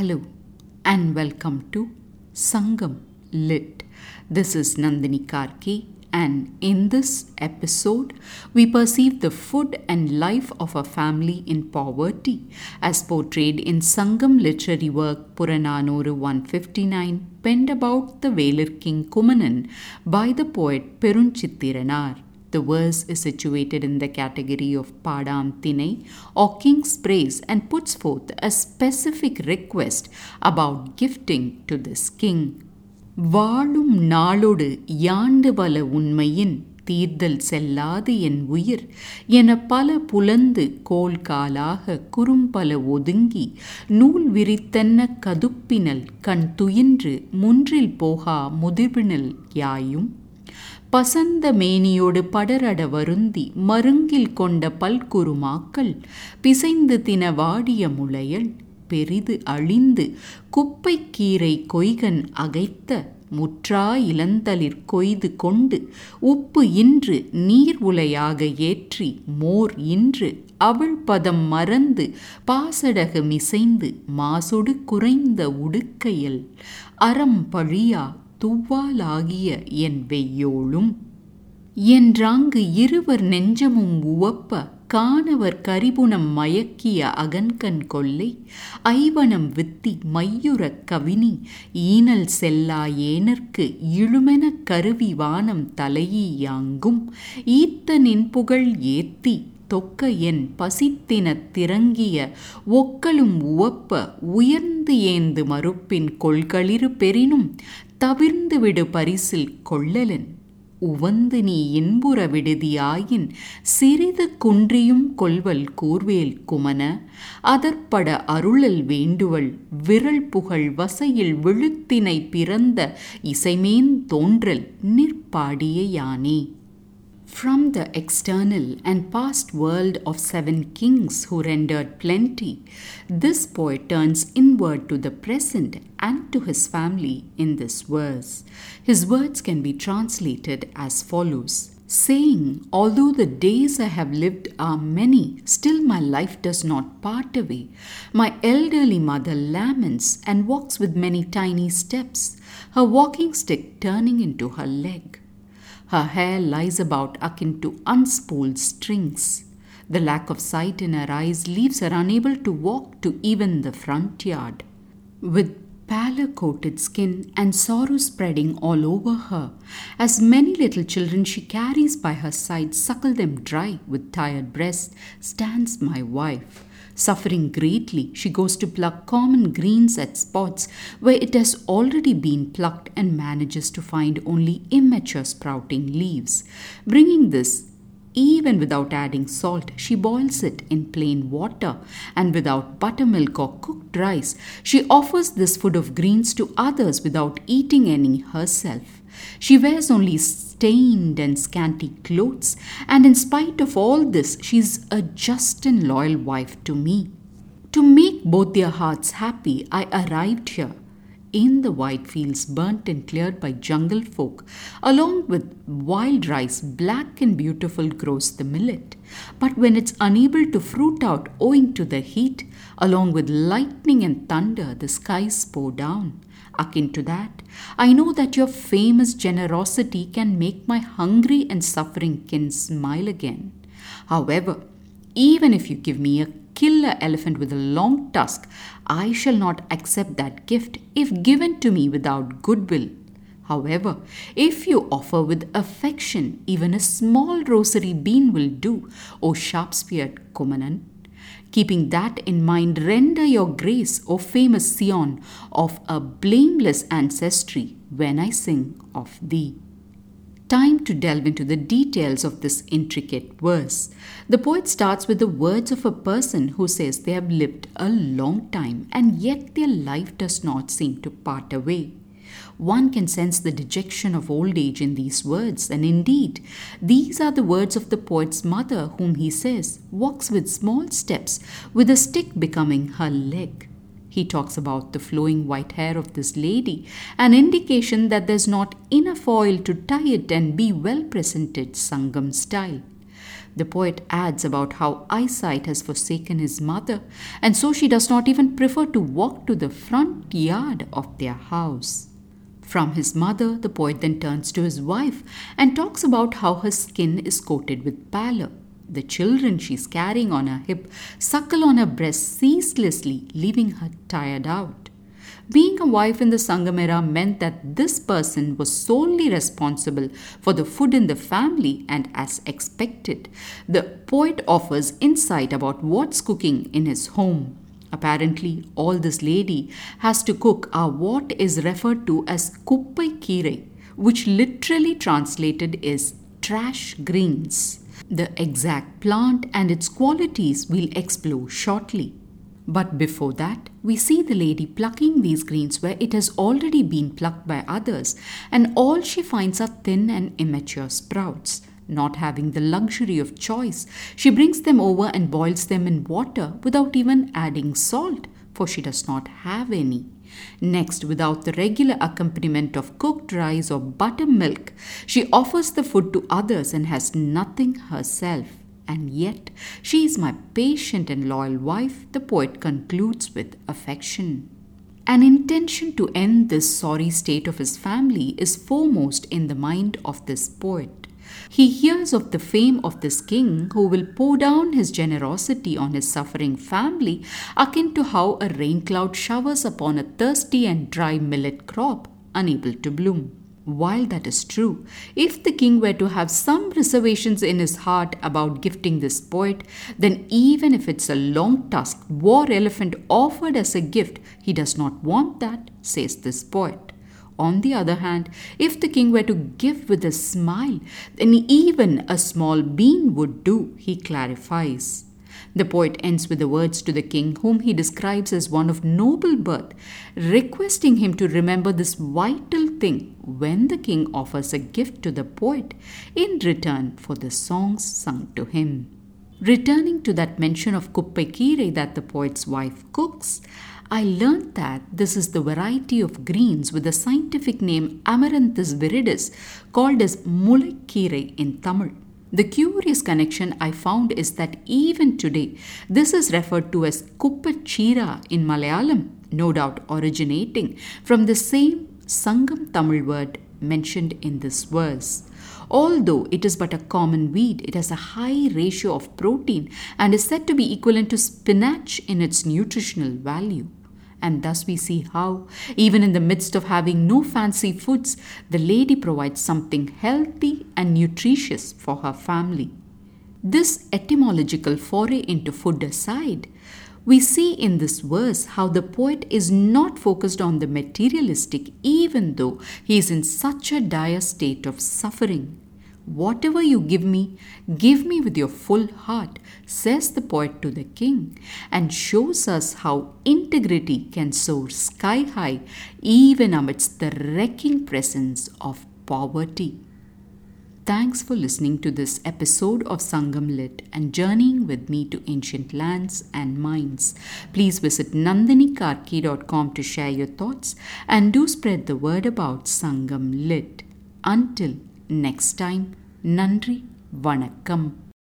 Hello and welcome to Sangam Lit. This is Nandini Karki, and in this episode, we perceive the food and life of a family in poverty as portrayed in Sangam literary work Puranaanooru 159, penned about the Velir king Kumanan by the poet Perunchithiranaar. The verse is situated in the category of Padam Tinai or King's Praise and puts forth a specific request about gifting to this king. வாழும் நாளொடு யாண்டு பல உண்மையின் தீர்தல் செல்லாது என் உயிர் என பல புலந்து கோல் காலாக குறும்பல ஒதுங்கி நூல் விரித்தன்ன கதுப்பினல் கண் துயின்று முன்றில் போகா முதிர்வினல் யாயும் பசந்த மேனியோடு படரட வருந்தி மருங்கில் கொண்ட பல்குருமாக்கள் பிசைந்து தின வாடிய முளையல் பெரிது அழிந்து குப்பைக்கீரை கொய்கன் அகைத்த முற்றா இளந்தளிர் கொய்து கொண்டு உப்பு இன்று நீர் உலையாக ஏற்றி மோர் இன்று அவள் பதம் மறந்து பாசடகு மிசைந்து மாசொடு குறைந்த உடுக்கையில் அறம் பழியா துவ்வாலாகிய என் வெய்யோளும் என்றாங்கு இருவர் நெஞ்சமும் உவப்ப காணவர் கரிபுணம் மயக்கிய அகன்கண் கொல்லை ஐவனம் வித்தி மையுறக் கவினி ஈனல் செல்லா ஏனற்கு இழுமெனக் கருவி வானம் தலையீயாங்கும் ஈத்த நின்புகழ் ஏத்தி தொக்க என் பசித்தினத் திறங்கிய ஒக்கலும் உவப்ப உயர்ந்து ஏந்து மறுப்பின் கொள்களிரு பெறினும் தவிர்ந்துவிடு பரிசில் கொள்ளலன். உவந்து நீ இன்புற விடுதியாயின் சிறிது குன்றியும் கொல்வல் கூர்வேல் குமன. அதற்பட அருளல் வேண்டுவள் விரல் புகழ் வசையில் விழுத்தினை பிறந்த இசைமேன் தோன்றல் நிற்பாடிய யானே From the external and past world of seven kings who rendered plenty, this poet turns inward to the present and to his family in this verse. His words can be translated as follows saying, Although the days I have lived are many, still my life does not part away. My elderly mother laments and walks with many tiny steps, her walking stick turning into her leg. Her hair lies about akin to unspooled strings. The lack of sight in her eyes leaves her unable to walk to even the front yard. With pallor coated skin and sorrow spreading all over her, as many little children she carries by her side suckle them dry with tired breasts, stands my wife. Suffering greatly, she goes to pluck common greens at spots where it has already been plucked and manages to find only immature sprouting leaves. Bringing this, even without adding salt, she boils it in plain water, and without buttermilk or cooked rice, she offers this food of greens to others without eating any herself. She wears only stained and scanty clothes, and in spite of all this, she is a just and loyal wife to me. To make both their hearts happy, I arrived here in the wide fields burnt and cleared by jungle folk. Along with wild rice, black and beautiful grows the millet. But when it's unable to fruit out owing to the heat, along with lightning and thunder, the skies pour down. Akin to that, I know that your famous generosity can make my hungry and suffering kin smile again. However, even if you give me a killer elephant with a long tusk, I shall not accept that gift if given to me without goodwill. However, if you offer with affection, even a small rosary bean will do, O sharp speared Kumanan. Keeping that in mind, render your grace, O famous Sion, of a blameless ancestry when I sing of thee. Time to delve into the details of this intricate verse. The poet starts with the words of a person who says they have lived a long time and yet their life does not seem to part away. One can sense the dejection of old age in these words, and indeed, these are the words of the poet's mother, whom he says walks with small steps, with a stick becoming her leg. He talks about the flowing white hair of this lady, an indication that there's not enough oil to tie it and be well presented Sangam style. The poet adds about how eyesight has forsaken his mother, and so she does not even prefer to walk to the front yard of their house. From his mother, the poet then turns to his wife and talks about how her skin is coated with pallor. The children she's carrying on her hip suckle on her breast ceaselessly, leaving her tired out. Being a wife in the Sangam era meant that this person was solely responsible for the food in the family, and as expected, the poet offers insight about what's cooking in his home. Apparently, all this lady has to cook are what is referred to as kuppai kire, which literally translated is trash greens. The exact plant and its qualities we'll explore shortly. But before that, we see the lady plucking these greens where it has already been plucked by others, and all she finds are thin and immature sprouts. Not having the luxury of choice, she brings them over and boils them in water without even adding salt, for she does not have any. Next, without the regular accompaniment of cooked rice or buttermilk, she offers the food to others and has nothing herself. And yet, she is my patient and loyal wife, the poet concludes with affection. An intention to end this sorry state of his family is foremost in the mind of this poet. He hears of the fame of this king who will pour down his generosity on his suffering family, akin to how a rain cloud showers upon a thirsty and dry millet crop, unable to bloom. While that is true, if the king were to have some reservations in his heart about gifting this poet, then even if it's a long tusked war elephant offered as a gift, he does not want that, says this poet. On the other hand, if the king were to give with a smile, then even a small bean would do, he clarifies. The poet ends with the words to the king, whom he describes as one of noble birth, requesting him to remember this vital thing when the king offers a gift to the poet in return for the songs sung to him. Returning to that mention of kuppekire that the poet's wife cooks, I learned that this is the variety of greens with the scientific name Amaranthus viridis called as mulakkire in Tamil. The curious connection I found is that even today, this is referred to as kuppachira in Malayalam, no doubt originating from the same Sangam Tamil word mentioned in this verse. Although it is but a common weed, it has a high ratio of protein and is said to be equivalent to spinach in its nutritional value. And thus we see how, even in the midst of having no fancy foods, the lady provides something healthy and nutritious for her family. This etymological foray into food aside, we see in this verse how the poet is not focused on the materialistic even though he is in such a dire state of suffering. Whatever you give me, give me with your full heart, says the poet to the king, and shows us how integrity can soar sky high even amidst the wrecking presence of poverty. Thanks for listening to this episode of Sangam Lit and journeying with me to ancient lands and minds. Please visit nandinikarki.com to share your thoughts and do spread the word about Sangam Lit. Until next time, நன்றி வணக்கம்.